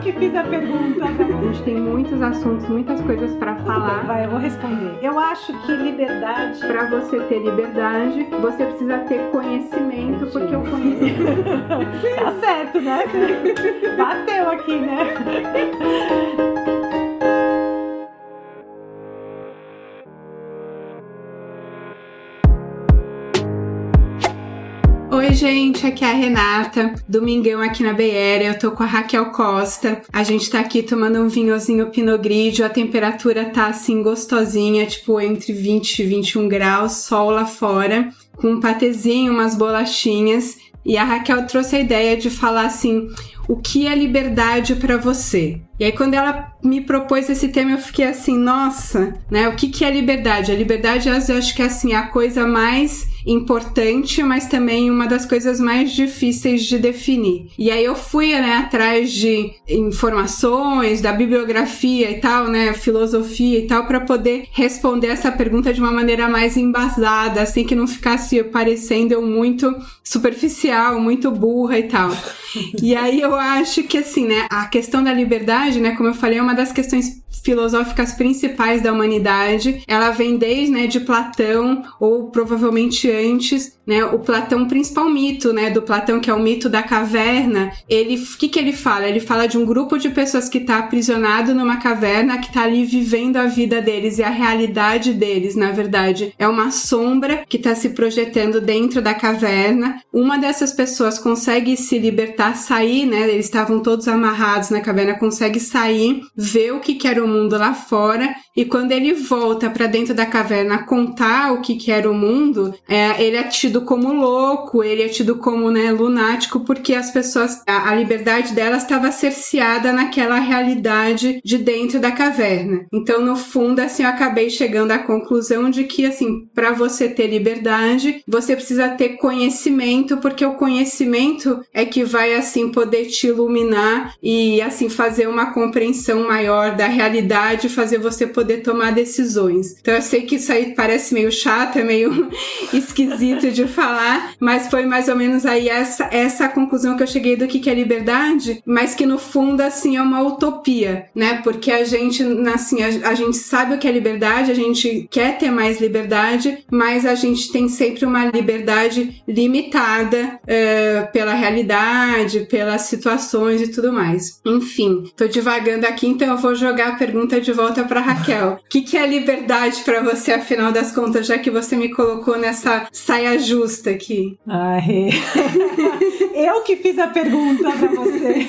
Eu que fiz a pergunta. A gente tem muitos assuntos, muitas coisas para falar. Vai, eu vou responder. Eu acho que liberdade. Para você ter liberdade, você precisa ter conhecimento, porque o conhecimento. tá certo, né? Bateu aqui, né? Oi, gente, aqui é a Renata, domingão aqui na BR. Eu tô com a Raquel Costa. A gente tá aqui tomando um vinhozinho Pinot Grigio. A temperatura tá assim gostosinha, tipo entre 20 e 21 graus, sol lá fora, com um patezinho, umas bolachinhas. E a Raquel trouxe a ideia de falar assim: o que é liberdade para você? E aí, quando ela me propôs esse tema, eu fiquei assim, nossa, né? O que, que é liberdade? A liberdade, eu acho que é assim, a coisa mais importante, mas também uma das coisas mais difíceis de definir. E aí eu fui, né, atrás de informações, da bibliografia e tal, né, filosofia e tal, para poder responder essa pergunta de uma maneira mais embasada, assim, que não ficasse parecendo eu muito superficial, muito burra e tal. e aí eu acho que, assim, né, a questão da liberdade né, como eu falei, é uma das questões filosóficas principais da humanidade. Ela vem desde, né, de Platão ou provavelmente antes, né, o Platão principal mito, né, do Platão que é o mito da caverna. Ele, o que que ele fala? Ele fala de um grupo de pessoas que está aprisionado numa caverna, que está ali vivendo a vida deles e a realidade deles, na verdade, é uma sombra que está se projetando dentro da caverna. Uma dessas pessoas consegue se libertar, sair, né? Eles estavam todos amarrados na caverna, consegue sair, ver o que que era o mundo lá fora e quando ele volta para dentro da caverna contar o que, que era o mundo, é, ele é tido como louco, ele é tido como né, lunático, porque as pessoas, a, a liberdade delas estava cerceada naquela realidade de dentro da caverna. Então, no fundo, assim, eu acabei chegando à conclusão de que, assim, para você ter liberdade, você precisa ter conhecimento, porque o conhecimento é que vai, assim, poder te iluminar e, assim, fazer uma compreensão maior da realidade, fazer você poder tomar decisões. Então eu sei que isso aí parece meio chato, é meio esquisito de falar, mas foi mais ou menos aí essa, essa conclusão que eu cheguei do que é liberdade, mas que no fundo assim é uma utopia, né? Porque a gente assim, a, a gente sabe o que é liberdade, a gente quer ter mais liberdade, mas a gente tem sempre uma liberdade limitada uh, pela realidade, pelas situações e tudo mais. Enfim, tô divagando aqui, então eu vou jogar pergunta de volta para Raquel. O que, que é liberdade para você, afinal das contas, já que você me colocou nessa saia justa aqui? Ai, eu que fiz a pergunta para você.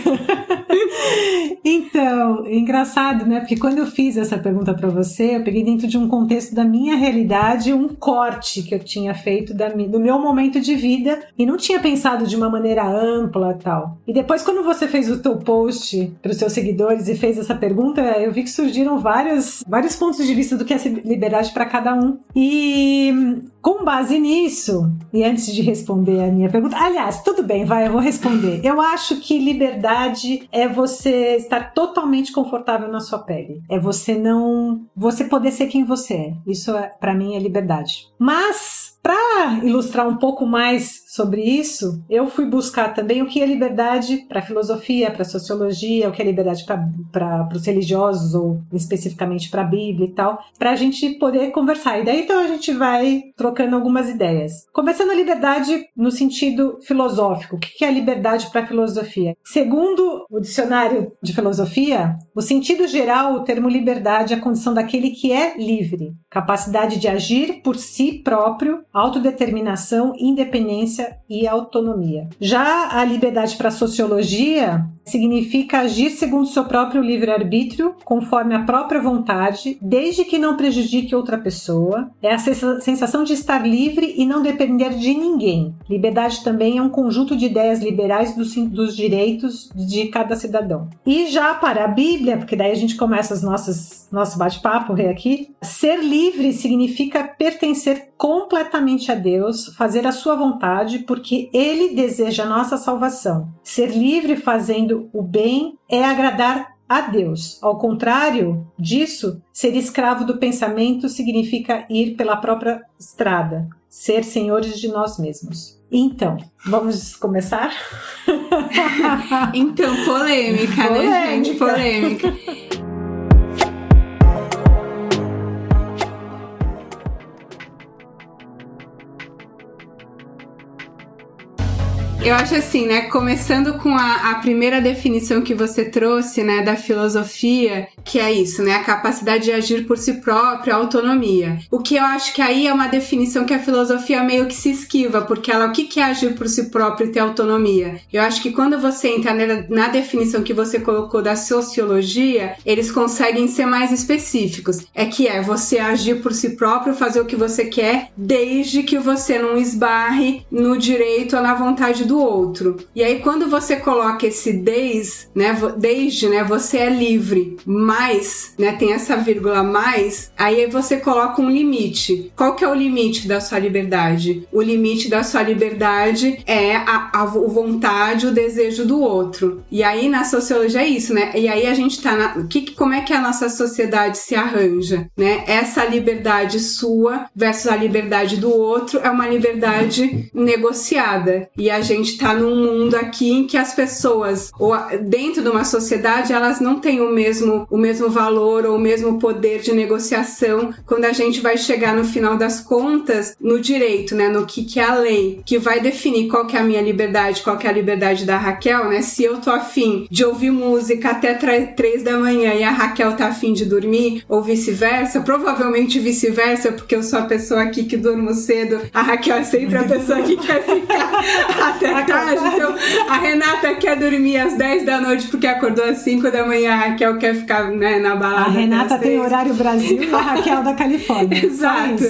então, engraçado, né? Porque quando eu fiz essa pergunta para você, eu peguei dentro de um contexto da minha realidade um corte que eu tinha feito da, do meu momento de vida e não tinha pensado de uma maneira ampla tal. E depois, quando você fez o teu post para os seus seguidores e fez essa pergunta, eu vi que surgiram vários, vários pontos de vista do que é liberdade para cada um. E com base nisso, e antes de responder a minha pergunta, aliás, tudo bem, vai, eu vou responder. Eu acho que liberdade é você estar totalmente confortável na sua pele. É você não, você poder ser quem você é. Isso é, para mim é liberdade. Mas para ilustrar um pouco mais sobre isso, eu fui buscar também o que é liberdade para a filosofia, para a sociologia, o que é liberdade para os religiosos, ou especificamente para a Bíblia e tal, para a gente poder conversar. E daí então a gente vai trocando algumas ideias. Começando a liberdade no sentido filosófico. O que é liberdade para a filosofia? Segundo o dicionário de filosofia, o sentido geral, o termo liberdade é a condição daquele que é livre, capacidade de agir por si próprio autodeterminação, independência e autonomia. Já a liberdade para a sociologia significa agir segundo seu próprio livre-arbítrio, conforme a própria vontade, desde que não prejudique outra pessoa. É a sensação de estar livre e não depender de ninguém. Liberdade também é um conjunto de ideias liberais dos, dos direitos de cada cidadão. E já para a Bíblia, porque daí a gente começa os nossos nosso bate-papo aqui, ser livre significa pertencer completamente a Deus, fazer a sua vontade, porque Ele deseja a nossa salvação. Ser livre fazendo o bem é agradar a Deus. Ao contrário disso, ser escravo do pensamento significa ir pela própria estrada, ser senhores de nós mesmos. Então, vamos começar? então, polêmica, polêmica, né, gente? Polêmica. Eu acho assim, né? Começando com a, a, primeira definição que você trouxe, né, da filosofia, que é isso, né? A capacidade de agir por si próprio, a autonomia. O que eu acho que aí é uma definição que a filosofia meio que se esquiva, porque ela, o que é agir por si próprio e ter autonomia? Eu acho que quando você entra na, definição que você colocou da sociologia, eles conseguem ser mais específicos. É que é você agir por si próprio, fazer o que você quer, desde que você não esbarre no direito ou na vontade do outro. E aí quando você coloca esse desde, né, desde, né, você é livre, mais, né, tem essa vírgula mais, aí você coloca um limite. Qual que é o limite da sua liberdade? O limite da sua liberdade é a, a vontade, o desejo do outro. E aí na sociologia é isso, né? E aí a gente tá na, que, como é que a nossa sociedade se arranja, né? Essa liberdade sua versus a liberdade do outro é uma liberdade negociada. E a gente gente está num mundo aqui em que as pessoas, ou dentro de uma sociedade, elas não têm o mesmo, o mesmo valor ou o mesmo poder de negociação quando a gente vai chegar no final das contas no direito, né? No que, que é a lei, que vai definir qual que é a minha liberdade, qual que é a liberdade da Raquel, né? Se eu tô afim de ouvir música até três da manhã e a Raquel tá afim de dormir, ou vice-versa, provavelmente vice-versa, porque eu sou a pessoa aqui que durmo cedo, a Raquel é sempre a pessoa que quer ficar até da tarde. Então, a Renata quer dormir às 10 da noite porque acordou às 5 da manhã. A Raquel quer ficar né, na balada. A Renata tem horário Brasil e a Raquel da Califórnia. Exato.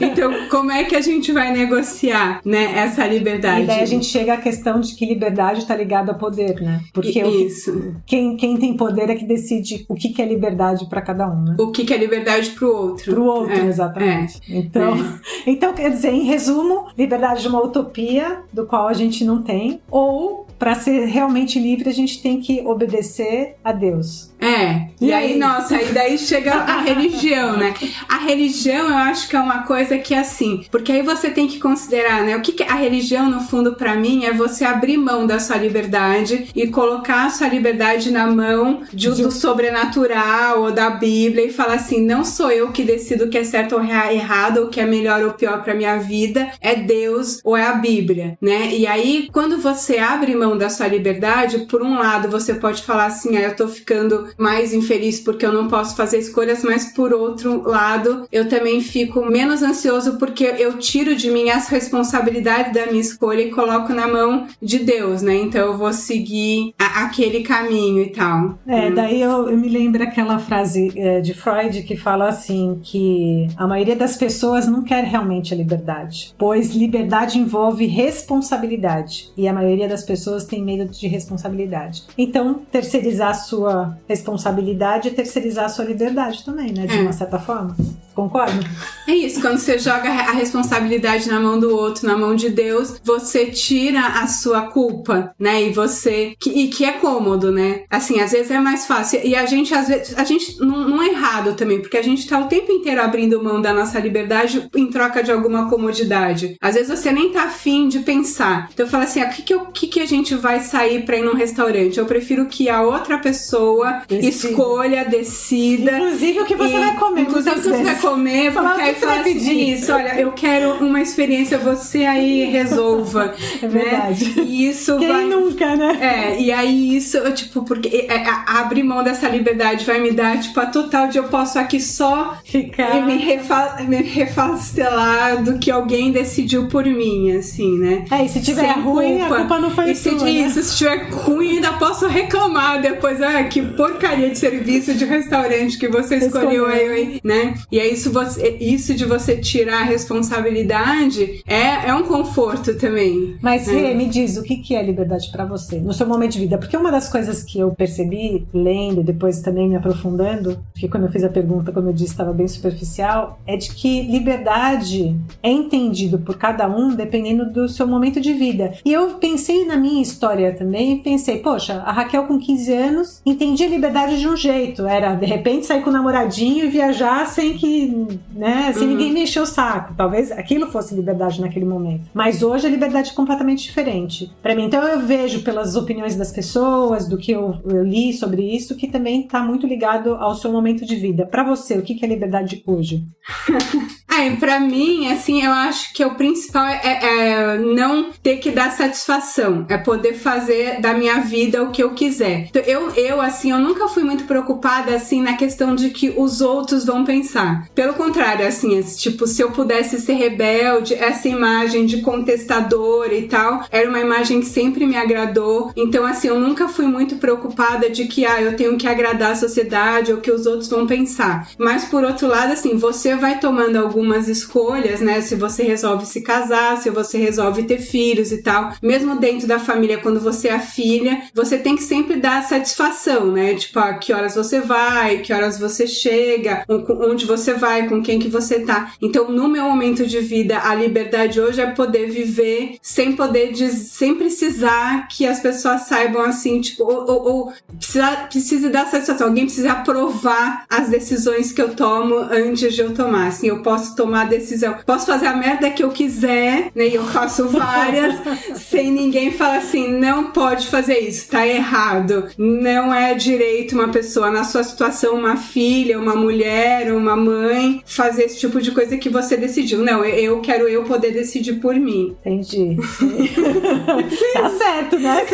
Então, como é que a gente vai negociar né, essa liberdade? E daí a gente chega à questão de que liberdade está ligada a poder, né? Porque Isso. Que, quem, quem tem poder é que decide o que, que é liberdade para cada um, né? O que, que é liberdade para o outro. Para o outro, é. exatamente. É. Então, é. então, quer dizer, em resumo, liberdade de uma utopia do qual a gente gente não tem, ou para ser realmente livre a gente tem que obedecer a Deus. É, e, e aí, aí, nossa, aí daí chega a religião, né? A religião eu acho que é uma coisa que é assim, porque aí você tem que considerar, né? O que, que a religião, no fundo, para mim, é você abrir mão da sua liberdade e colocar a sua liberdade na mão de, do sobrenatural ou da Bíblia e falar assim: não sou eu que decido o que é certo ou errado, o que é melhor ou pior para minha vida, é Deus ou é a Bíblia, né? E aí, quando você abre mão da sua liberdade, por um lado, você pode falar assim: ah, eu tô ficando mais infeliz porque eu não posso fazer escolhas, mas por outro lado, eu também fico menos ansioso porque eu tiro de mim as responsabilidades da minha escolha e coloco na mão de Deus, né? Então eu vou seguir a, aquele caminho e tal. É, hum. daí eu, eu, me lembro aquela frase é, de Freud que fala assim que a maioria das pessoas não quer realmente a liberdade, pois liberdade envolve responsabilidade e a maioria das pessoas tem medo de responsabilidade. Então, terceirizar a sua responsabilidade e terceirizar a sua liberdade também, né? De é. uma certa forma. Concorda? É isso, quando você joga a responsabilidade na mão do outro, na mão de Deus, você tira a sua culpa, né? E você. Que, e que é cômodo, né? Assim, às vezes é mais fácil. E a gente, às vezes, a gente não, não é errado também, porque a gente tá o tempo inteiro abrindo mão da nossa liberdade em troca de alguma comodidade. Às vezes você nem tá afim de pensar. Então eu falo assim: o ah, que, que, eu, que, que a gente vai sair pra ir num restaurante? Eu prefiro que a outra pessoa decida. escolha, decida. Inclusive o que você e, vai comer. Inclusive o que você vai comer Falar porque aí fala assim, isso, olha, eu quero uma experiência, você aí resolva. É verdade. Né? E isso Quem vai... nunca, né? É, e aí isso, tipo, porque é, é, abrir mão dessa liberdade vai me dar, tipo, a total de eu posso aqui só ficar e me, refa me refastelar do que alguém decidiu por mim, assim, né? É, e se tiver Sem ruim, culpa. a culpa não foi e sua, se, né? Isso, se tiver ruim, ainda posso reclamar depois, ah, que porcaria de serviço de restaurante que você escolheu aí, né? E aí isso, você, isso de você tirar a responsabilidade é, é um conforto também. Mas né? me diz, o que, que é liberdade para você no seu momento de vida? Porque uma das coisas que eu percebi lendo, depois também me aprofundando, porque quando eu fiz a pergunta, como eu disse, estava bem superficial, é de que liberdade é entendido por cada um dependendo do seu momento de vida. E eu pensei na minha história também e pensei, poxa, a Raquel com 15 anos entendia liberdade de um jeito, era de repente sair com o namoradinho e viajar sem que né, sem uhum. ninguém me encher o saco. Talvez aquilo fosse liberdade naquele momento. Mas hoje a liberdade é completamente diferente para mim. Então eu vejo pelas opiniões das pessoas, do que eu, eu li sobre isso, que também está muito ligado ao seu momento de vida. Para você, o que, que é liberdade hoje? É, pra mim, assim, eu acho que o principal é, é, é, não ter que dar satisfação. É poder fazer da minha vida o que eu quiser. Então, eu, eu, assim, eu nunca fui muito preocupada, assim, na questão de que os outros vão pensar. Pelo contrário, assim, tipo, se eu pudesse ser rebelde, essa imagem de contestador e tal, era uma imagem que sempre me agradou. Então, assim, eu nunca fui muito preocupada de que, ah, eu tenho que agradar a sociedade ou que os outros vão pensar. Mas, por outro lado, assim, você vai tomando algum algumas escolhas, né? Se você resolve se casar, se você resolve ter filhos e tal. Mesmo dentro da família, quando você é filha, você tem que sempre dar satisfação, né? Tipo, a que horas você vai, que horas você chega, onde você vai, com quem que você tá. Então, no meu momento de vida, a liberdade hoje é poder viver sem poder, sem precisar que as pessoas saibam assim, tipo, ou, ou, ou precisa, precisa dar satisfação. Alguém precisa aprovar as decisões que eu tomo antes de eu tomar. Assim, eu posso tomar a decisão. Posso fazer a merda que eu quiser, né? E eu faço várias, sem ninguém falar assim, não pode fazer isso, tá errado. Não é direito uma pessoa na sua situação, uma filha, uma mulher, uma mãe, fazer esse tipo de coisa que você decidiu. Não, eu quero eu poder decidir por mim. Entendi. tá certo, né?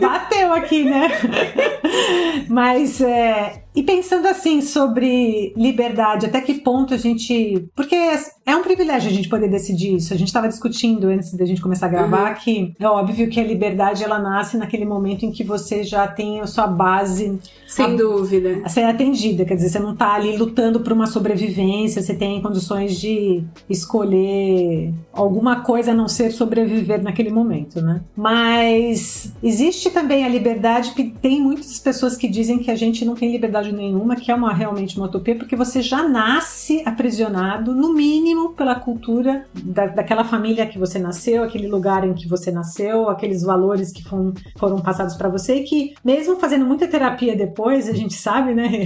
Bateu aqui, né? Mas é, e pensando assim sobre liberdade, até que ponto a gente. Porque é um privilégio a gente poder decidir isso. A gente estava discutindo antes da gente começar a gravar uhum. que é óbvio que a liberdade ela nasce naquele momento em que você já tem a sua base. Sem a, dúvida. A ser atendida. Quer dizer, você não está ali lutando por uma sobrevivência, você tem condições de escolher alguma coisa a não ser sobreviver naquele momento, né? Mas existe também a liberdade que tem muitas pessoas que dizem que a gente não tem liberdade nenhuma, que é uma realmente uma utopia, porque você já nasce aprisionado, no mínimo, pela cultura da, daquela família que você nasceu, aquele lugar em que você nasceu, aqueles valores que foram, foram passados para você, e que mesmo fazendo muita terapia depois, a gente sabe, né?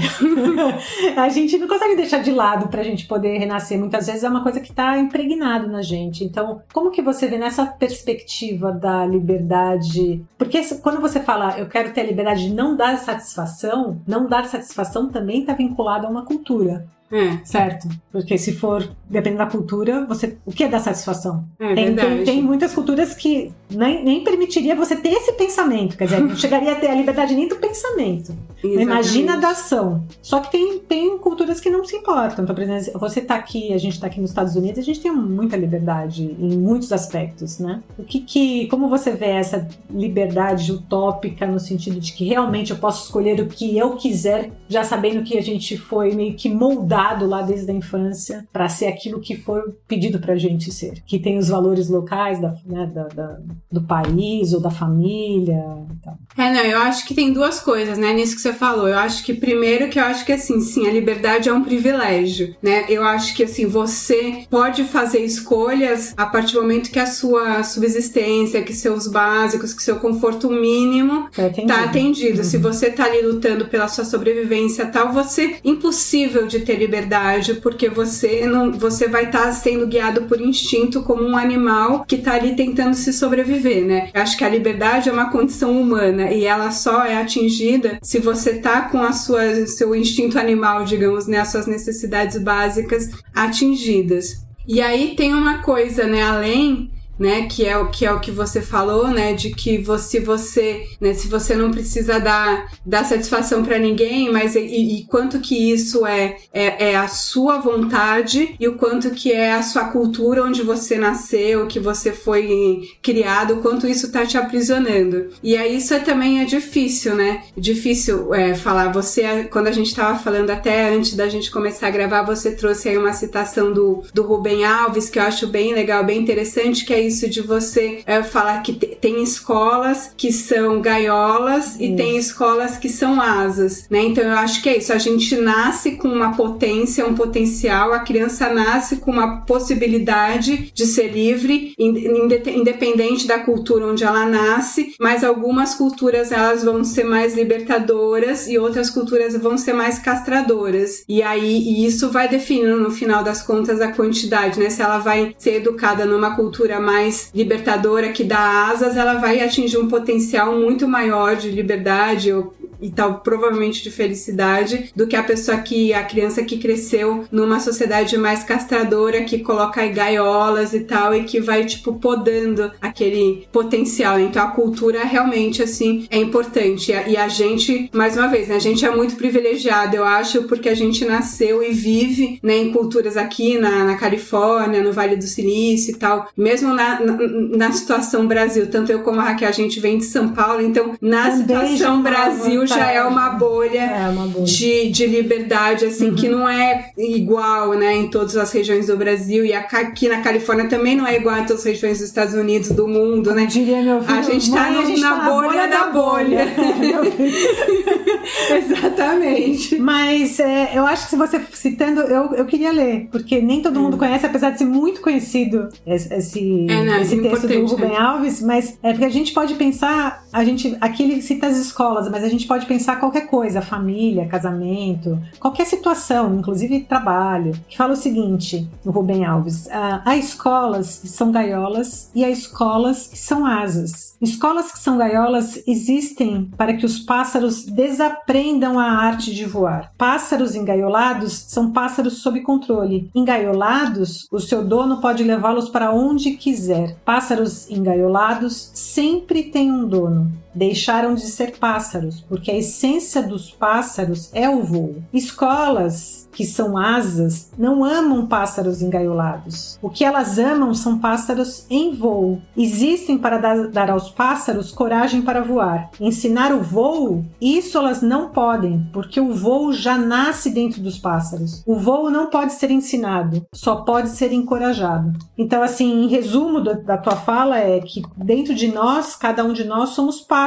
a gente não consegue deixar de lado para a gente poder renascer. Muitas vezes é uma coisa que está impregnado na gente. Então, como que você vê nessa perspectiva da liberdade? Porque quando você fala, eu quero ter a liberdade de não dar satisfação, não dar satisfação satisfação também está vinculada a uma cultura. É. Certo? Porque se for, dependendo da cultura, você o que é da satisfação? É, tem, tem, tem, muitas culturas que nem, nem permitiria você ter esse pensamento. Quer dizer, não chegaria a ter a liberdade nem do pensamento. Imagina da ação. Só que tem, tem culturas que não se importam. Então, por exemplo, você está aqui, a gente está aqui nos Estados Unidos, a gente tem muita liberdade em muitos aspectos, né? O que que, como você vê essa liberdade utópica no sentido de que realmente eu posso escolher o que eu quiser, já sabendo que a gente foi meio que moldado moldado lá desde a infância para ser aquilo que foi pedido para a gente ser, que tem os valores locais da, né, da, da, do país ou da família. Então. É, não, eu acho que tem duas coisas, né, nisso que você falou. Eu acho que primeiro que eu acho que assim, sim, a liberdade é um privilégio, né? Eu acho que assim, você pode fazer escolhas a partir do momento que a sua subsistência, que seus básicos, que seu conforto mínimo é atendido. tá atendido. Uhum. Se você tá ali lutando pela sua sobrevivência tal, você impossível de ter liberdade, porque você não, você vai estar tá sendo guiado por instinto como um animal que está ali tentando se sobreviver, né? Eu acho que a liberdade é uma condição humana e ela só é atingida se você tá com a sua seu instinto animal, digamos, né, as suas necessidades básicas atingidas. E aí tem uma coisa, né, além né? Que é o que é o que você falou, né? De que você, você, né? Se você não precisa dar, dar satisfação para ninguém, mas e, e, quanto que isso é, é, é a sua vontade e o quanto que é a sua cultura onde você nasceu, que você foi criado, quanto isso tá te aprisionando. E aí isso é, também é difícil, né? Difícil é, falar. Você, quando a gente tava falando até antes da gente começar a gravar, você trouxe aí uma citação do, do Rubem Alves que eu acho bem legal, bem interessante, que é isso de você é, falar que tem escolas que são gaiolas isso. e tem escolas que são asas, né? Então eu acho que é isso. A gente nasce com uma potência, um potencial. A criança nasce com uma possibilidade de ser livre, independente da cultura onde ela nasce. Mas algumas culturas elas vão ser mais libertadoras e outras culturas vão ser mais castradoras. E aí e isso vai definindo no final das contas a quantidade, né? Se ela vai ser educada numa cultura mais libertadora que dá asas, ela vai atingir um potencial muito maior de liberdade ou e tal, provavelmente de felicidade, do que a pessoa que, a criança que cresceu numa sociedade mais castradora, que coloca gaiolas e tal, e que vai, tipo, podando aquele potencial. Então a cultura realmente, assim, é importante. E a, gente, mais uma vez, né, a gente é muito privilegiado, eu acho, porque a gente nasceu e vive, né, em culturas aqui na, na Califórnia, no Vale do Silício e tal, mesmo na, na, na situação Brasil, tanto eu como a Raquel, a gente vem de São Paulo, então na um situação Brasil já é uma bolha, é uma bolha. De, de liberdade, assim, uhum. que não é igual, né, em todas as regiões do Brasil. E aqui na Califórnia também não é igual em todas as regiões dos Estados Unidos, do mundo, né? Diria meu filho, a gente tá, no, gente na, tá bolha, bolha da, bolha. bolha. Exatamente. Mas é, eu acho que se você citando, eu, eu queria ler, porque nem todo mundo hum. conhece, apesar de ser muito conhecido esse, esse, é, não, esse texto do Rubem né? Alves, mas é porque a gente pode pensar, a gente, aqui ele cita as escolas, mas a gente pode pensar qualquer coisa, família, casamento, qualquer situação, inclusive trabalho, que fala o seguinte, no Rubem Alves: ah, há escolas que são gaiolas e há escolas que são asas. Escolas que são gaiolas existem para que os pássaros desaprendam a arte de voar. Pássaros engaiolados são pássaros sob controle. Engaiolados, o seu dono pode levá-los para onde quiser. Pássaros engaiolados sempre têm um dono deixaram de ser pássaros, porque a essência dos pássaros é o voo. Escolas que são asas, não amam pássaros engaiolados. O que elas amam são pássaros em voo. Existem para dar, aos pássaros coragem para voar. Ensinar o voo, isso elas não podem, porque o voo já nasce dentro dos pássaros. O voo não pode ser ensinado, só pode ser encorajado. Então, assim, em resumo da tua fala é que dentro de nós, cada um de nós somos pássaros,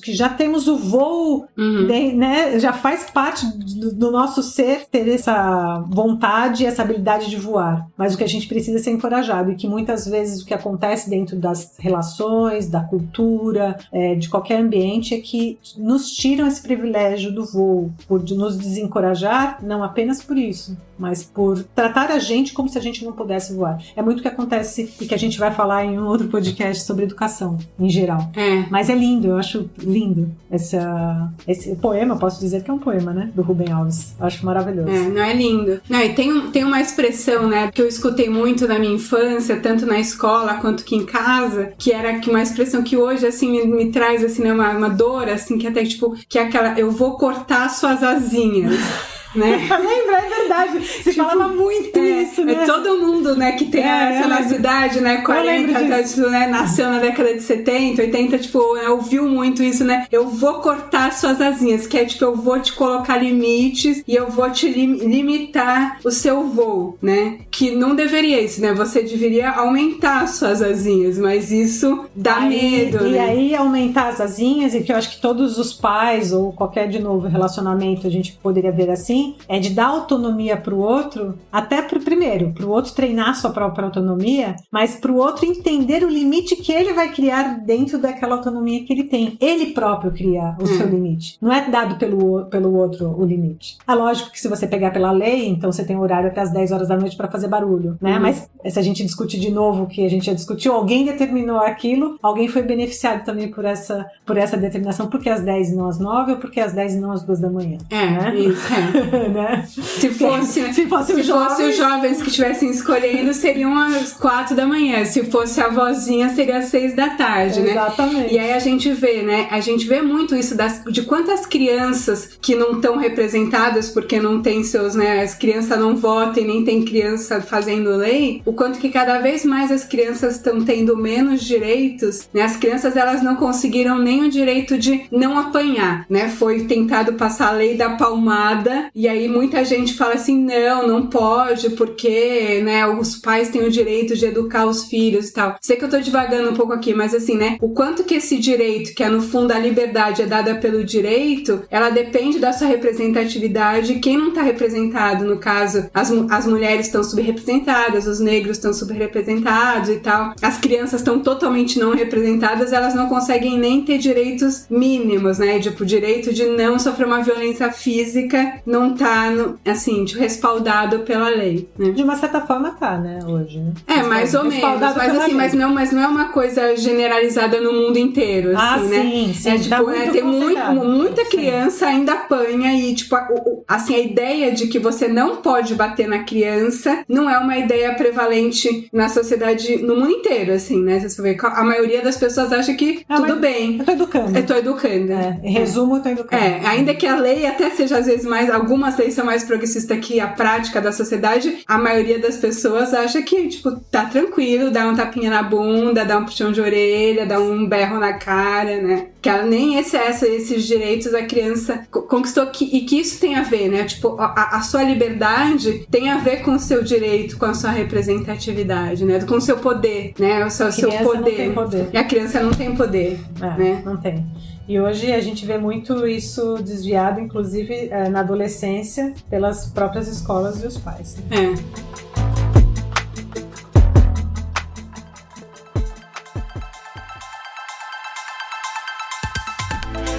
que já temos o voo, uhum. de, né? Já faz parte do, do nosso ser ter essa vontade e essa habilidade de voar. Mas o que a gente precisa é ser encorajado e que muitas vezes o que acontece dentro das relações, da cultura, é, de qualquer ambiente é que nos tiram esse privilégio do voo, por nos desencorajar, não apenas por isso, mas por tratar a gente como se a gente não pudesse voar. É muito o que acontece e que a gente vai falar em um outro podcast sobre educação em geral. É. Mas é lindo, eu acho lindo essa, esse poema, posso dizer que é um poema, né? Do Rubem Alves. Eu acho maravilhoso. É, não é lindo. Não, e tem, tem uma expressão, né, que eu escutei muito na minha infância, tanto na escola quanto que em casa, que era uma expressão que hoje, assim, me, me traz, assim, né, uma, uma dor, assim, que até, tipo, que é aquela, eu vou cortar suas asinhas. né? Lembra, é verdade. Você tipo, falava muito é, isso, né? É todo mundo, né, que tem é, essa na cidade, né, 40, até, tipo, né, nasceu na década de 70, 80, tipo, né, ouviu muito isso, né? Eu vou cortar suas asinhas, que é tipo, eu vou te colocar limites e eu vou te lim limitar o seu voo, né? Que não deveria isso, né? Você deveria aumentar suas asinhas, mas isso dá aí, medo, E né? aí aumentar as asinhas, e que eu acho que todos os pais ou qualquer de novo relacionamento a gente poderia ver assim, é de dar autonomia para o outro, até para o primeiro, para o outro treinar sua própria autonomia, mas para o outro entender o limite que ele vai criar dentro daquela autonomia que ele tem. Ele próprio cria o hum. seu limite. Não é dado pelo, pelo outro o limite. É lógico que se você pegar pela lei, então você tem horário até as 10 horas da noite para fazer barulho, né? Uhum. Mas se a gente discutir de novo o que a gente já discutiu, alguém determinou aquilo, alguém foi beneficiado também por essa, por essa determinação, porque às 10 e não às 9 ou porque às 10 e não às 2 da manhã. É, né? isso. É. né? Se fosse, se fosse, se os, jovens... fosse os jovens que estivessem escolhendo, seriam às quatro da manhã. Se fosse a vozinha, seria às seis da tarde, né? Exatamente. E aí a gente vê, né? A gente vê muito isso das, de quantas crianças que não estão representadas porque não tem seus, né? As crianças não votam e nem tem criança fazendo lei, o quanto que cada vez mais as crianças estão tendo menos direitos direitos, né? As crianças elas não conseguiram nem o direito de não apanhar, né? Foi tentado passar a lei da palmada e aí muita gente fala assim, não, não pode porque, né, os pais têm o direito de educar os filhos e tal. Sei que eu tô devagando um pouco aqui, mas assim, né, o quanto que esse direito, que é no fundo a liberdade é dada pelo direito, ela depende da sua representatividade. Quem não tá representado, no caso, as, as mulheres estão subrepresentadas, os negros estão subrepresentados e tal. As crianças estão totalmente não representadas, elas não conseguem nem ter direitos mínimos, né? Tipo, o direito de não sofrer uma violência física não tá, no, assim, tipo, respaldado pela lei. Né? De uma certa forma tá, né, hoje. Né? É, mais ou menos. Mas assim, mas não, mas não é uma coisa generalizada no mundo inteiro, ah, assim, né? Sim, sim. É, tipo, é, tem muito, muita criança sim. ainda apanha e, tipo, a, assim, a ideia de que você não pode bater na criança não é uma ideia prevalente na sociedade, no mundo inteiro, assim, né? Você vê, a maioria das pessoas acha que ah, tudo bem. Eu tô educando. Eu tô educando. É, em resumo, eu tô educando. É, ainda que a lei até seja às vezes mais, algumas leis são mais progressistas que a prática da sociedade, a maioria das pessoas acha que, tipo, tá tranquilo, dá um tapinha na bunda, dá um puxão de orelha, dá um berro na cara, né? Que ela nem esse, essa, esses direitos a criança conquistou que, e que isso tem a ver, né? Tipo, a, a sua liberdade tem a ver com o seu direito, com a sua representatividade, né? Com o seu poder, né? O seu, seu poder. poder. E a criança não tem poder, é, né? Não tem. E hoje a gente vê muito isso desviado, inclusive é, na adolescência, pelas próprias escolas e os pais. É.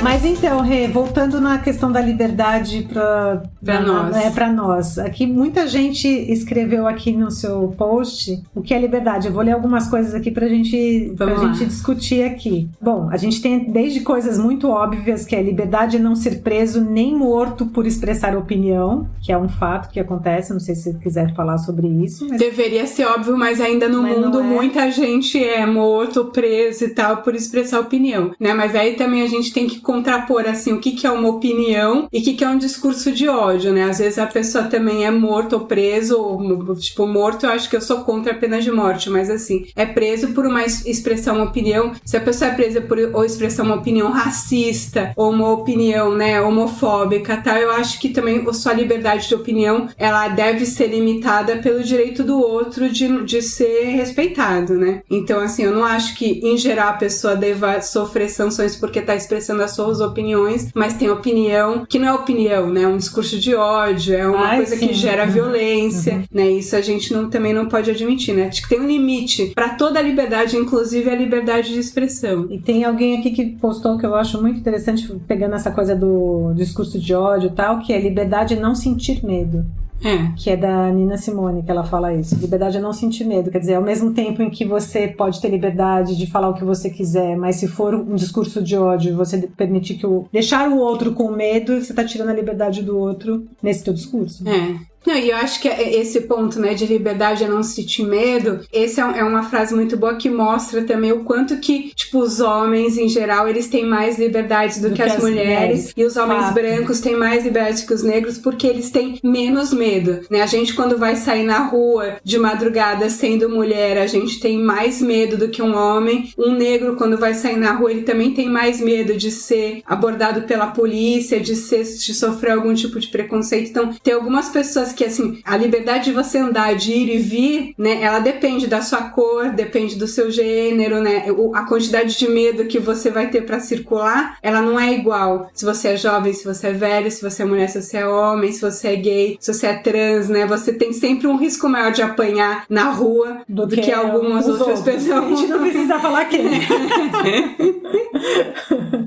Mas então, Rê, voltando na questão da liberdade para nós. É, para nós. Aqui muita gente escreveu aqui no seu post o que é liberdade. Eu vou ler algumas coisas aqui para gente, pra gente discutir aqui. Bom, a gente tem desde coisas muito óbvias, que é liberdade não ser preso nem morto por expressar opinião, que é um fato que acontece. Não sei se você quiser falar sobre isso. Mas... Deveria ser óbvio, mas ainda no mas mundo é. muita gente é morto, preso e tal por expressar opinião, né? Mas aí também a gente tem que contrapor assim o que, que é uma opinião e o que, que é um discurso de ódio, né? Às vezes a pessoa também é morto ou preso, ou, tipo, morto eu acho que eu sou contra a pena de morte, mas assim, é preso por uma expressão, uma opinião. Se a pessoa é presa por ou expressar uma opinião racista ou uma opinião, né, homofóbica, tal, eu acho que também a sua liberdade de opinião, ela deve ser limitada pelo direito do outro de, de ser respeitado, né? Então, assim, eu não acho que, em geral, a pessoa deva sofrer sanções porque tá expressando a sua suas opiniões, mas tem opinião que não é opinião, né? É um discurso de ódio, é uma Ai, coisa sim. que gera violência, uhum. né? Isso a gente não, também não pode admitir, né? Acho que tem um limite para toda a liberdade, inclusive a liberdade de expressão. E tem alguém aqui que postou que eu acho muito interessante, pegando essa coisa do discurso de ódio e tal, que é liberdade não sentir medo. É. Que é da Nina Simone, que ela fala isso. Liberdade é não sentir medo. Quer dizer, ao mesmo tempo em que você pode ter liberdade de falar o que você quiser, mas se for um discurso de ódio, você permitir que o. deixar o outro com medo, você tá tirando a liberdade do outro nesse teu discurso. É. Não, e eu acho que é esse ponto, né, de liberdade é não sentir medo, esse é, é, uma frase muito boa que mostra também o quanto que, tipo, os homens, em geral, eles têm mais liberdades do, do que, que, as, mulheres, mulheres, e os homens Fato. brancos têm mais liberdade que os negros porque eles têm menos medo, né? A gente, quando vai sair na rua de madrugada sendo mulher, a gente tem mais medo do que um homem. Um negro, quando vai sair na rua, ele também tem mais medo de ser abordado pela polícia, de, ser, de sofrer algum tipo de preconceito. Então, tem algumas pessoas que assim, a liberdade de você andar, de ir e vir, né, ela depende da sua cor, depende do seu gênero, né? A quantidade de medo que você vai ter para circular, ela não é igual. Se você é jovem, se você é velho, se você é mulher, se você é homem, se você é gay, se você é trans, né? Você tem sempre um risco maior de apanhar na rua do, do que, que algumas outras outros. pessoas. A gente não precisa falar quem.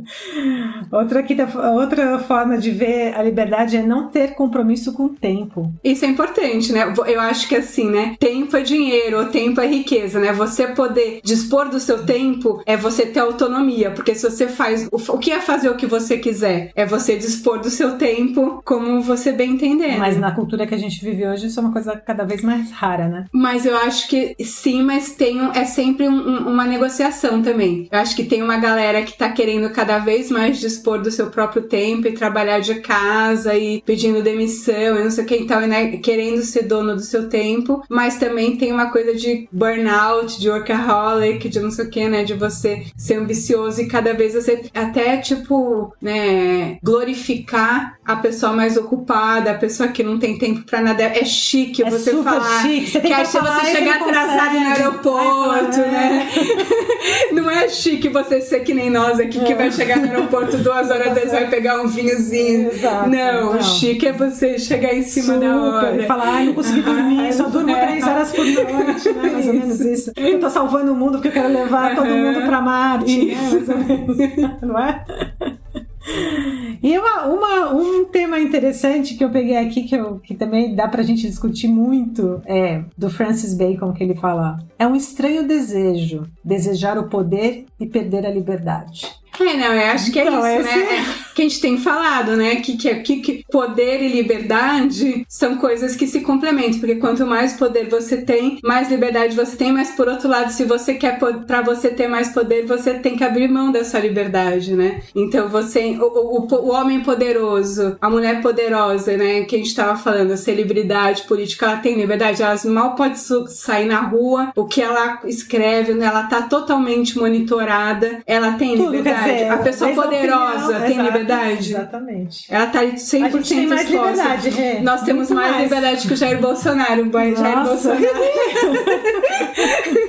outra, aqui, outra forma de ver a liberdade é não ter compromisso com o tempo. Isso é importante, né? Eu acho que assim, né? Tempo é dinheiro, tempo é riqueza, né? Você poder dispor do seu tempo é você ter autonomia, porque se você faz o que é fazer o que você quiser, é você dispor do seu tempo como você bem entender. Mas na cultura que a gente vive hoje, isso é uma coisa cada vez mais rara, né? Mas eu acho que sim, mas tem um, é sempre um, uma negociação também. Eu acho que tem uma galera que tá querendo cada vez mais dispor do seu próprio tempo e trabalhar de casa e pedindo demissão e não sei o que e tal, e, né, querendo ser dono do seu tempo, mas também tem uma coisa de burnout, de workaholic, de não sei o que, né, de você ser ambicioso e cada vez você até, tipo, né, glorificar a pessoa mais ocupada, a pessoa que não tem tempo pra nada. É chique é você falar. Chique. Você tem que que falar, você chegar atrasado no aeroporto, Ai, né? não é chique você ser que nem nós aqui, que vai chegar no aeroporto duas horas, vezes vai pegar um vinhozinho. Exato, não, não, chique é você chegar em cima Super, da hora. E falar, ai, não consegui dormir, só durmo é. três horas por noite, né? Mais ou menos isso. Eu tô salvando o mundo porque eu quero levar todo mundo pra Marte, né? Mais ou menos. Não é? E uma, uma, um tema interessante que eu peguei aqui, que, eu, que também dá pra gente discutir muito, é do Francis Bacon, que ele fala: é um estranho desejo, desejar o poder e perder a liberdade. É, não, eu acho que é Então, isso, esse- né? É, que a gente tem falado, né? Que, que, que, poder e liberdade são coisas que se complementam, porque quanto mais poder você tem, mais liberdade você tem, mas por outro lado, se você quer pra você ter mais poder, você tem que abrir mão da sua liberdade, né? Então você, o, o, o- homem poderoso, a mulher poderosa, né? Que a gente tava falando, a celebridade política, ela tem liberdade, ela mal pode sair na rua, o que ela escreve, né? Ela tá totalmente monitorada, ela tem Tudo, liberdade. Dizer, a pessoa poderosa opinião, tem liberdade. Exatamente. Ela tá 100% A gente tem mais exposta. liberdade, Rê. Nós temos mais, mais. liberdade que o Jair Bolsonaro. O Jair Nossa. Bolsonaro.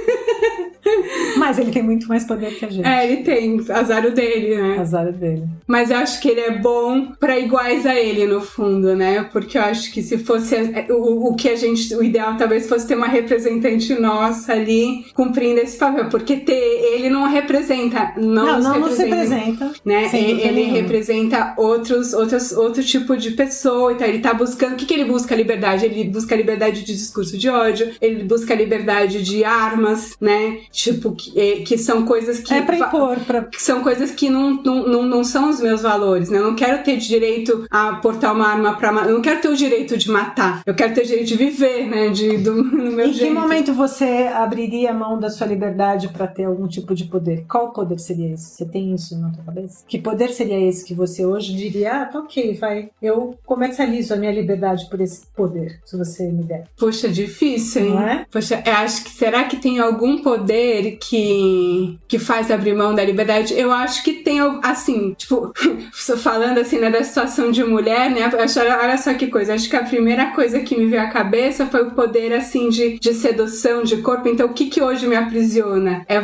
Mas ele tem muito mais poder que a gente. É, ele tem, azar o dele, né? Azar dele. Mas eu acho que ele é bom pra iguais a ele, no fundo, né? Porque eu acho que se fosse o, o que a gente. O ideal talvez fosse ter uma representante nossa ali cumprindo esse papel. Porque ter ele não representa. Não, Não, nos não, não se representa. representa. né? Ele, representa outros, outros, outro tipo de pessoa, então ele tá buscando. O que, que ele busca? Liberdade. Ele busca liberdade de discurso de ódio, ele busca liberdade de armas, né? Tipo, que, eh, que são coisas que. É pra impor, pra que são coisas que não, não, não, não são os meus valores, né? Eu não quero ter direito a portar uma arma pra matar. Eu não quero ter o direito de matar. Eu quero ter direito de viver, né? De, do, no meu Em que jeito. momento você abriria a mão da sua liberdade para ter algum tipo de poder? Qual poder seria esse? Você tem isso na tua cabeça? Que poder seria esse que você hoje diria, ah, tá ok, vai, eu comercializo a minha liberdade por esse poder, se você me der. Poxa, difícil, hein? Não é? Poxa, eu acho que será que tem algum poder que que faz abrir mão da liberdade? Eu acho que tem assim, tipo, falando assim, né, da situação de mulher, né? olha só que coisa, acho que a primeira coisa que me veio à cabeça foi o poder assim de, de sedução de corpo. Então, o que que hoje me aprisiona? É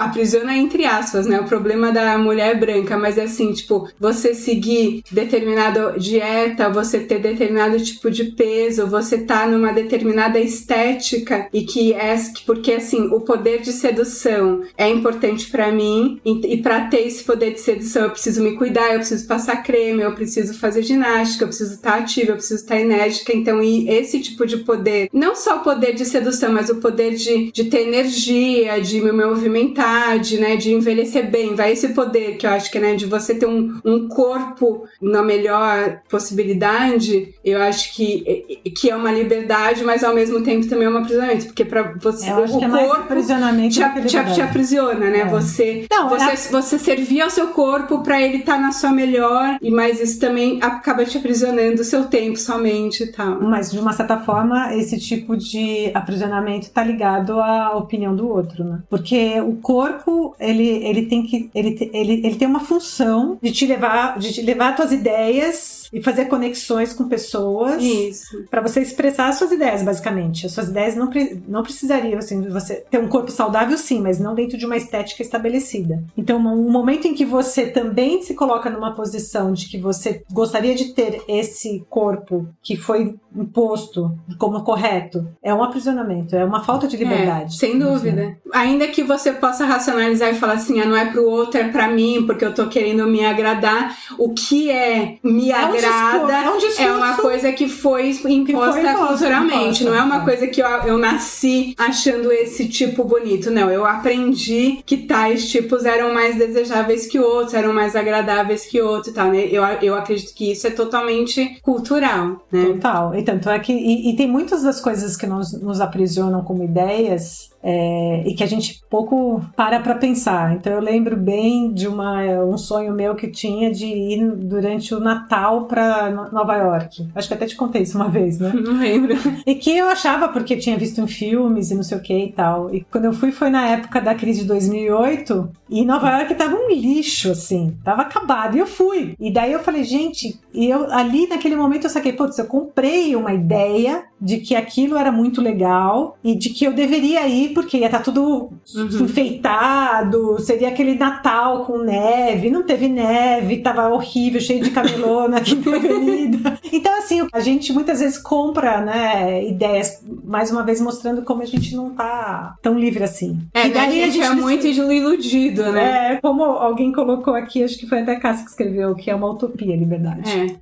aprisiona entre aspas, né? O problema da mulher branca, mas é assim, tipo, você seguir determinada dieta, você ter determinado tipo de peso, você tá numa determinada estética e que é que- porque assim, o poder de sedução é importante pra mim. E, e para ter esse poder de sedução eu preciso me cuidar, eu preciso passar creme, eu preciso fazer ginástica, eu preciso estar ativa, eu preciso estar enérgica, então e esse tipo de poder, não só o poder de sedução, mas o poder de, de ter energia, de me movimentar, de, né, de envelhecer bem, vai esse poder que eu acho que, né, de você ter um, um corpo na melhor possibilidade, eu acho que, que é uma liberdade, mas ao mesmo tempo também é um aprisionamento, porque para você, acho o é corpo aprisionamento te, te, te aprisiona, né? É. Você, Não, você, é- você servir ao seu corpo pra ele estar na sua melhor, e mas isso também acaba te aprisionando o seu tempo somente e tal. Mas, de uma certa forma, esse tipo de aprisionamento tá ligado à opinião do outro, né? Porque o corpo, ele, ele tem que. Ele, ele, ele tem uma função de te levar, de te levar às tuas ideias e fazer conexões com pessoas. Isso. Pra você expressar as suas ideias, basicamente. As suas ideias não, pre- não precisariam, assim, de você ter um corpo saudável, sim, mas não dentro de uma estética estabelecida. Então, um momento em que você também se coloca numa posição de que você gostaria de ter esse corpo que foi imposto como correto, é um aprisionamento, é uma falta de liberdade. É, sem dúvida. Ainda que você possa racionalizar e falar assim, ah, não é pro outro, é pra mim, porque eu tô querendo me agradar. O que é me É um é um discurso é uma coisa que foi imposta imposta, culturalmente. imposta, não é uma é. coisa que eu, eu nasci achando esse tipo bonito. Não, eu aprendi que tais tipos eram mais desejáveis que outros, eram mais agradáveis que outros e tal, né? Eu, eu acredito que isso é totalmente cultural, né? Total. E tanto é que. E, e tem muitas das coisas que nos, nos aprisionam como ideias é, e que a gente pouco para para pensar. Então eu lembro bem de uma, um sonho meu que tinha de ir durante o Natal para Nova York. Acho que até te contei isso uma vez, né? Não lembro. E que eu achava porque tinha visto em filmes e não sei o que e tal. E quando eu fui foi na época da crise de 2008 e Nova York tava um lixo assim, tava acabado. E eu fui. E daí eu falei, gente, e eu ali naquele momento eu saquei, putz, eu comprei uma ideia de que aquilo era muito legal e de que eu deveria ir porque ia estar tá tudo uhum. enfeitado, seria aquele Natal com neve, não teve neve, tava horrível, cheio de camelô na quinta avenida. Então, assim, a gente muitas vezes compra, né, ideias, mais uma vez mostrando como a gente não tá tão livre assim. É, e daí né, a gente, a gente é muito iludido, né? É, como alguém colocou aqui, acho que foi até a Cássia que escreveu, que é uma utopia liberdade. É.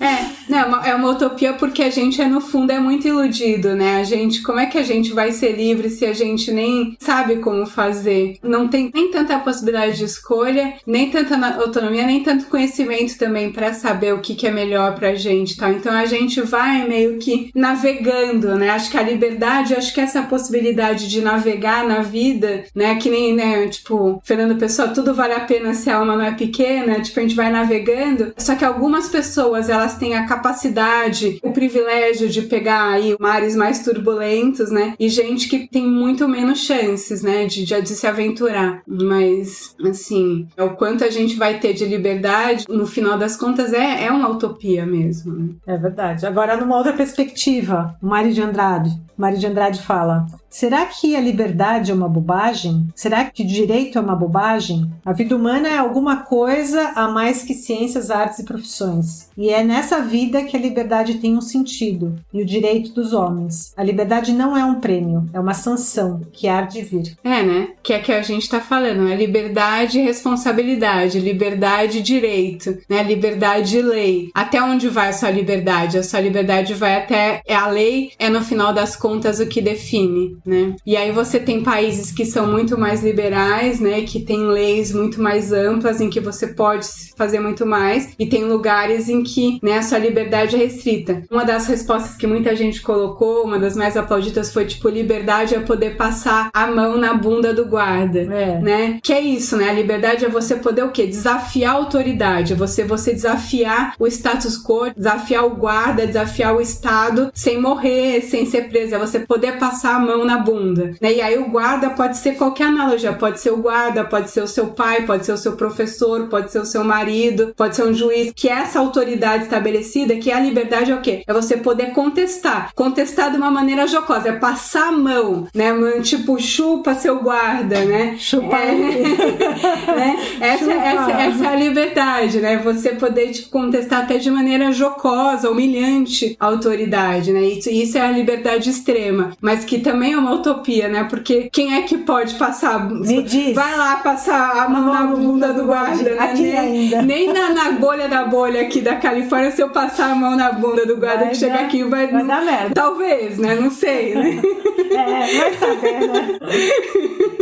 é, não, é uma utopia porque a gente é no fundo é muito iludido, né? A gente, como é que a gente vai ser livre se a gente nem sabe como fazer? Não tem nem tanta possibilidade de escolha, nem tanta autonomia, nem tanto conhecimento também para saber o que, que é melhor pra gente, tá? Então a gente vai meio que navegando, né? Acho que a liberdade, acho que essa possibilidade de navegar na vida, né? Que nem, né, tipo, Fernando Pessoa, tudo vale a pena se a alma não é pequena, tipo, a gente vai navegando, só que algumas pessoas pessoas elas têm a capacidade, o privilégio de pegar aí mares mais turbulentos, né? E gente que tem muito menos chances, né? De, de, de se aventurar. Mas, assim, é o quanto a gente vai ter de liberdade, no final das contas, é, é uma utopia mesmo. Né? É verdade. Agora, numa outra perspectiva, Mário de Andrade. Mário de Andrade fala: Será que a liberdade é uma bobagem? Será que o direito é uma bobagem? A vida humana é alguma coisa a mais que ciências, artes e profissões. E é nessa vida que a liberdade tem um sentido e o direito dos homens. A liberdade não é um prêmio, é uma sanção que há de vir. É, né? Que é que a gente tá falando, é liberdade e responsabilidade, liberdade e direito, né? Liberdade e lei. Até onde vai a sua liberdade? A sua liberdade vai até é a lei, é no final das contas o que define né? E aí você tem países que são muito mais liberais, né? Que tem leis muito mais amplas em que você pode fazer muito mais e tem lugares em que, né, a sua liberdade é restrita. Uma das respostas que muita gente colocou, uma das mais aplaudidas foi tipo liberdade é poder passar a mão na bunda do guarda, é. né? Que é isso, né? A liberdade é você poder o quê? Desafiar a autoridade, é você você desafiar o status quo, desafiar o guarda, desafiar o estado sem morrer, sem ser preso, é você poder passar a mão na bunda, né? E aí o guarda pode ser qualquer analogia, pode ser o guarda, pode ser o seu pai, pode ser o seu professor, pode ser o seu marido, pode ser um juiz, que essa autoridade estabelecida, que é a liberdade é o quê? É você poder contestar, contestar de uma maneira jocosa, é passar a mão, né? Tipo, chupa seu guarda, né? Chupa é, né? Essa, chupa. Essa, essa é a liberdade, né? Você poder tipo, contestar até de maneira jocosa, humilhante a autoridade, né? Isso, isso é a liberdade extrema, mas que também é uma utopia, né? Porque quem é que pode passar? Me diz. Vai lá passar a mão na bunda do guarda, né? Aqui nem, ainda. Nem na, na, bolha da bolha aqui da Califórnia, se eu passar a mão na bunda do guarda vai que chega aqui, vai. Vai dar merda. Talvez, né? Não sei, né? é, vai saber, né?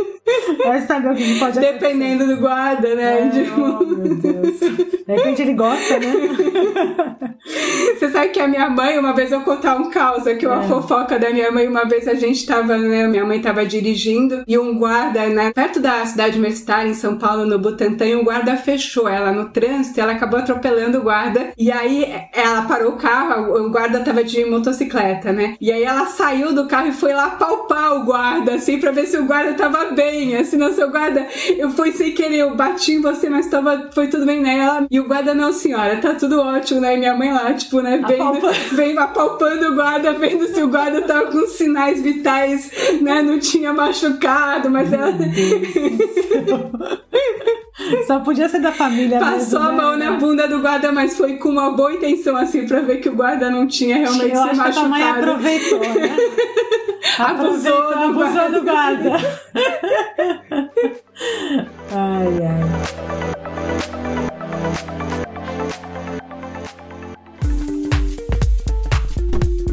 Vai saber o que pode acontecer. Dependendo do guarda, né? É, tipo... Oh, meu Deus. De repente ele gosta, né? Você sabe que a minha mãe, uma vez eu contar um caos aqui, uma é. fofoca da minha mãe, uma vez a gente tava, né? Minha mãe tava dirigindo e um guarda, né? Perto da cidade universitária, em São Paulo, no Butantã, e um guarda fechou ela no trânsito e ela acabou atropelando o guarda. E aí ela parou o carro, o guarda tava de motocicleta, né? E aí ela saiu do carro e foi lá palpar o guarda, assim, pra ver se o guarda tava bem, assim, não, seu guarda, eu fui sem querer, eu bati em você, mas tava, foi tudo bem, né? Ela, e o guarda, não, senhora, tá tudo ótimo, né? E minha mãe lá, tipo, né, vendo, vem apalpando o guarda, vendo se o guarda tava com sinais vitais, né? Não tinha machucado, mas ela. Só podia ser da família Passou mesmo, a mão né? na bunda do guarda, mas foi com uma boa intenção, assim, pra ver que o guarda não tinha realmente Eu se acho machucado. Que a mãe aproveitou, né? abusou, do, abusou do guarda. ai, ai.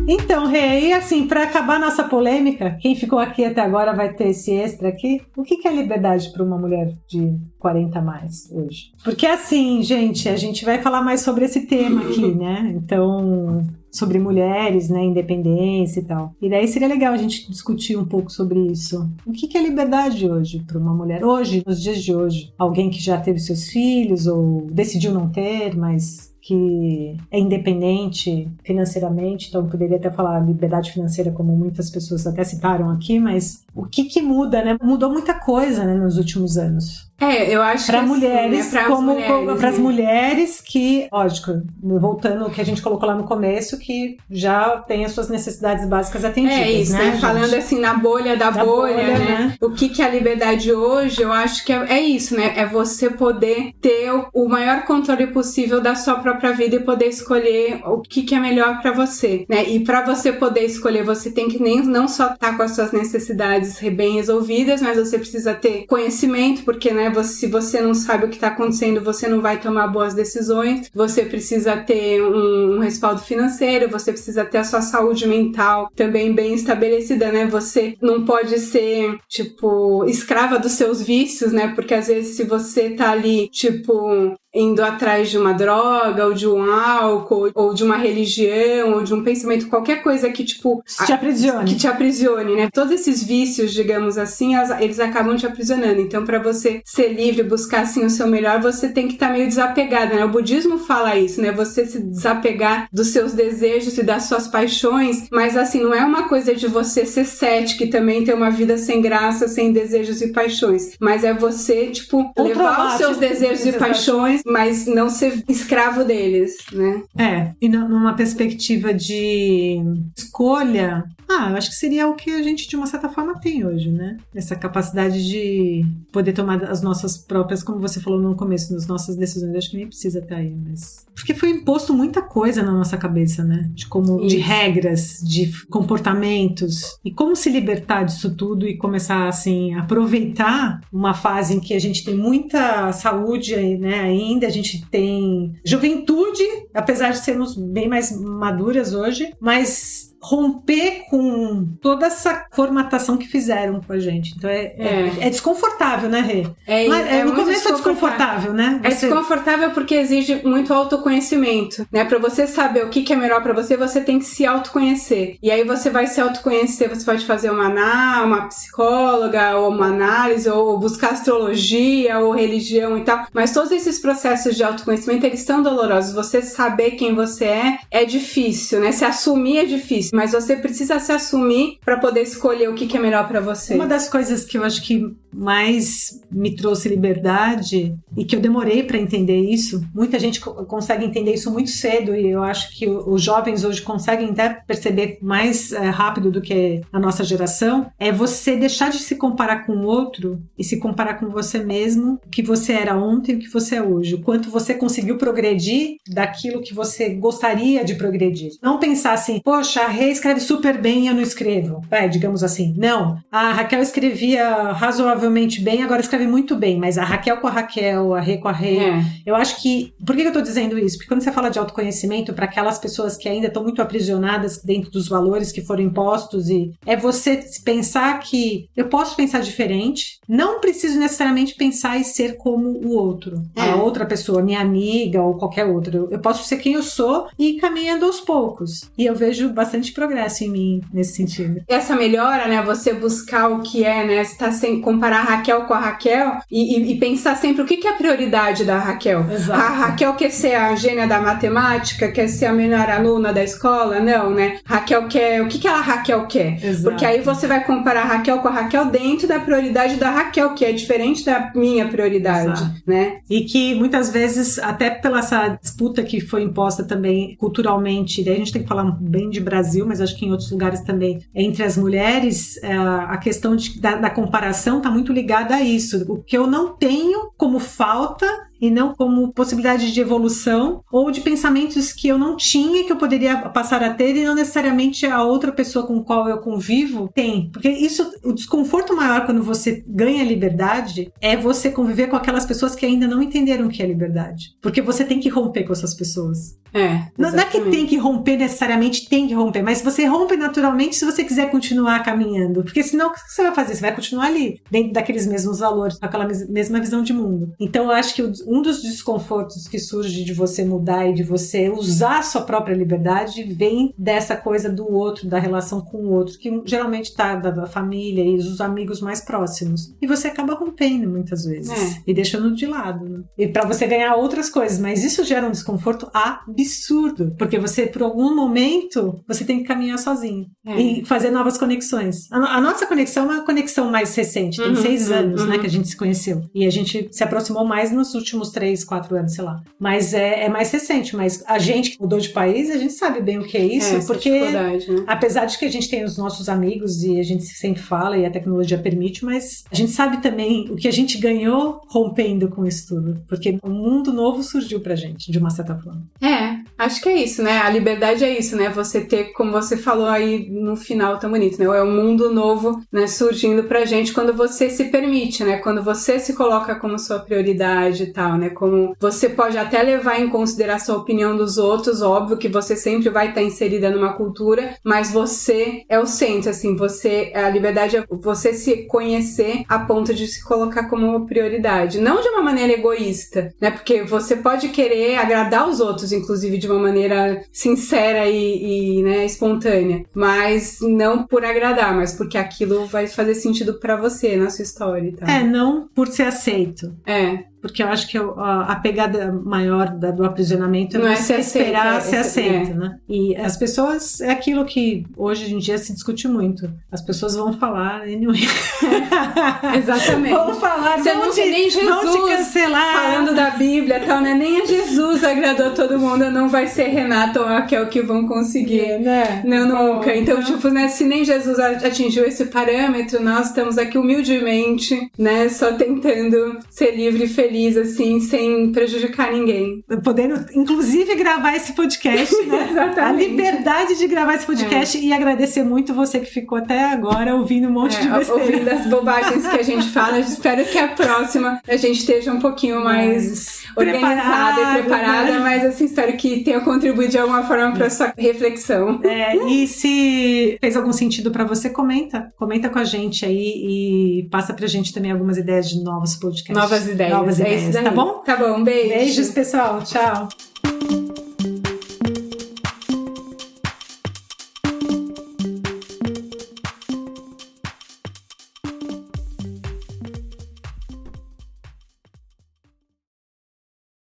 Então, Rei, assim, para acabar nossa polêmica, quem ficou aqui até agora vai ter esse extra aqui. O que é liberdade para uma mulher de 40 a mais hoje? Porque assim, gente, a gente vai falar mais sobre esse tema aqui, né? Então, sobre mulheres, né, independência e tal. E daí seria legal a gente discutir um pouco sobre isso. O que, que é liberdade hoje para uma mulher? Hoje, nos dias de hoje, alguém que já teve seus filhos ou decidiu não ter, mas que é independente financeiramente, então poderia até falar liberdade financeira como muitas pessoas até citaram aqui, mas o que que muda, né? Mudou muita coisa né, nos últimos anos. É, eu acho que mulheres, assim, né? como mulheres, para as né? mulheres que, lógico, voltando ao que a gente colocou lá no começo, que já tem as suas necessidades básicas atendidas, É isso, né? Falando assim na bolha da, Da bolha, bolha, né? né? O que, que é a liberdade hoje, eu acho que é, é isso, né? É você poder ter o, o maior controle possível da sua própria vida e poder escolher o que, que é melhor pra você, né? E pra você poder escolher, você tem que nem não só estar com as suas necessidades bem resolvidas, mas você precisa ter conhecimento, porque, né? Se você não sabe o que tá acontecendo, você não vai tomar boas decisões. Você precisa ter um, um respaldo financeiro, você precisa ter a sua saúde mental também bem estabelecida, né? Você não pode ser, tipo, escrava dos seus vícios, né? Porque às vezes se você tá ali, tipo, indo atrás de uma droga, ou de um álcool, ou de uma religião, ou de um pensamento, qualquer coisa que, tipo, te aprisione. que te aprisione, né? Todos esses vícios, digamos assim, as- eles acabam te aprisionando. Então, pra você ser livre, buscar assim o seu melhor, você tem que estar meio desapegado, né? O budismo fala isso, né? Você se desapegar dos seus desejos e das suas paixões, mas assim, não é uma coisa de você ser cético e também ter uma vida sem graça, sem desejos e paixões, mas é você, tipo, levar os seus tipo, desejos e paixões, mas não ser escravo deles, né? É, e nu- numa perspectiva de escolha, ah, eu acho que seria o que a gente de uma certa forma tem hoje, né? Essa capacidade de poder tomar as nossas próprias, como você falou no começo, as nossas decisões. Eu acho que nem precisa estar aí, mas. Porque foi imposto muita coisa na nossa cabeça, né? De como. de Isso. regras, de comportamentos. E como se libertar disso tudo e começar, assim, a aproveitar uma fase em que a gente tem muita saúde, né, ainda, a gente tem juventude, apesar de sermos bem mais maduras hoje, mas romper com toda essa formatação que fizeram com a gente. Então é, é, É. é desconfortável, né, Rê? É, Mas, é, no começo é desconfortável, né? É Você- desconfortável porque exige muito autoconhecimento, né? Pra você saber o que, que é melhor pra você, você tem que se autoconhecer. E aí você vai se autoconhecer, você pode fazer uma ana, uma psicóloga, ou uma análise, ou buscar astrologia, ou religião e tal. Mas todos esses processos de autoconhecimento, eles são dolorosos. Você saber quem você é, é difícil, né? Se assumir é difícil, mas você precisa se assumir pra poder escolher o que, que é melhor pra você. Uma das coisas que eu acho que mais me trouxe liberdade e que eu demorei para entender isso, muita gente co- consegue entender isso muito cedo e eu acho que os jovens hoje conseguem até perceber mais eh, rápido do que a nossa geração, é você deixar de se comparar com o outro e se comparar com você mesmo, o que você era ontem e o que você é hoje, o quanto você conseguiu progredir daquilo que você gostaria de progredir. Não pensar assim, poxa, Rê escreve super bem e eu não escrevo. Vai, digamos assim. Não, a Raquel escrevia razoavelmente bem, agora escreve muito bem, mas a Raquel com a Raquel, a Rê com a Rê, É. eu acho que. Por que eu tô dizendo isso? Porque quando você fala de autoconhecimento, para aquelas pessoas que ainda estão muito aprisionadas dentro dos valores que foram impostos, e é você pensar que eu posso pensar diferente, não preciso necessariamente pensar e ser como o outro, É. a outra pessoa, minha amiga ou qualquer outra. Eu- posso ser quem eu sou e ir caminhando aos poucos. E eu vejo bastante progresso em mim nesse sentido. essa melhora, né? Você buscar o que é, né? Você tá sem comparar a Raquel com a Raquel e, e- e pensar sempre o que, que é a prioridade da Raquel. Exato. A Raquel quer ser a gênia da matemática, quer ser a melhor aluna da escola? Não, né? Raquel quer. O que, que a Raquel quer? Exato. Porque aí você vai comparar a Raquel com a Raquel dentro da prioridade da Raquel, que é diferente da minha prioridade, Exato. né? E que muitas vezes, até pela essa disputa que foi imposta também culturalmente, daí a gente tem que falar bem de Brasil, mas acho que em outros lugares também, entre as mulheres, é, a questão de- da, da comparação está muito ligada a isso. O que eu não tenho como falta e não como possibilidade de evolução ou de pensamentos que eu não tinha que eu poderia passar a ter e não necessariamente a outra pessoa com qual eu convivo tem. Porque isso, o desconforto maior quando você ganha liberdade é você conviver com aquelas pessoas que ainda não entenderam o que é liberdade. Porque você tem que romper com essas pessoas. É. Não, não é que tem que romper necessariamente, tem que romper, mas você rompe naturalmente se você quiser continuar caminhando. Porque senão o que você vai fazer? Você vai continuar ali, dentro daqueles mesmos valores, aquela mesma visão de mundo. Então eu acho que um dos desconfortos que surge de você mudar e de você usar a sua própria liberdade vem dessa coisa do outro, da relação com o outro, que geralmente tá da, família e dos amigos mais próximos. E você acaba rompendo muitas vezes É. e deixando de lado. Né? E para você ganhar outras coisas, mas isso gera um desconforto absurdo, porque você por algum momento você tem que caminhar sozinho É. e fazer novas conexões. A, a nossa conexão é uma conexão mais recente, tem Uhum, seis uhum, anos, né, uhum. que a gente se conheceu e a gente se aproximou mais nos últimos três, quatro anos, sei lá. Mas é, é mais recente. Mas a gente que mudou de país, a gente sabe bem o que é isso, é, porque né? Apesar de que a gente tem os nossos amigos e a gente sempre fala e a tecnologia permite, mas a gente sabe também o que a gente ganhou rompendo com isso tudo. Porque um mundo novo surgiu pra gente, de uma certa forma. É, acho que é isso, né? A liberdade é isso, né? Você ter, como você falou aí no final tão bonito, né? É um mundo novo, né, surgindo pra gente quando você se permite, né? Quando você se coloca como sua prioridade e tal, né? Como você pode até levar em consideração a opinião dos outros, óbvio que você sempre vai estar inserida numa cultura, mas você é o centro, assim, você, a liberdade é você se conhecer a ponto de se colocar como prioridade. Não de uma maneira egoísta, né? Porque você pode querer agradar os outros, inclusive de uma maneira sincera e, e, né, espontânea, mas não por agradar, mas porque aquilo vai fazer sentido pra você na sua história e tal. É, não por ser aceito. É, Porque eu acho que a, a pegada maior da- do aprisionamento é Não é você aceito, esperar é ser esse- aceito, né? E as pessoas, é aquilo que hoje em dia se discute muito. As pessoas vão falar, anyway. exatamente. vão falar, Você não te, nem vão te Jesus cancelar. falando da Bíblia e tal, né? Nem a Jesus agradou todo mundo, não vai ser Renato ou Raquel que vão conseguir. né? Não, nunca. Então, Então- tipo, né, se nem Jesus atingiu esse parâmetro, nós estamos aqui humildemente, né, só tentando ser livre e feliz, assim, sem prejudicar ninguém. podendo, inclusive, gravar esse podcast, né? Exatamente. A liberdade de gravar esse podcast e agradecer muito você que ficou até agora ouvindo um monte de É, besteira. ouvindo as bobagens que a gente fala, espero que a próxima a gente esteja um pouquinho mais organizada e preparada, né? mas assim, espero que tenha contribuído de alguma forma para sua reflexão. É, e se fez algum sentido pra você, comenta. Comenta com a gente aí e passa pra gente também algumas ideias de novos podcasts. Novas ideias. Novas é é tá bom? Tá bom, beijos. Beijos, pessoal. Tchau.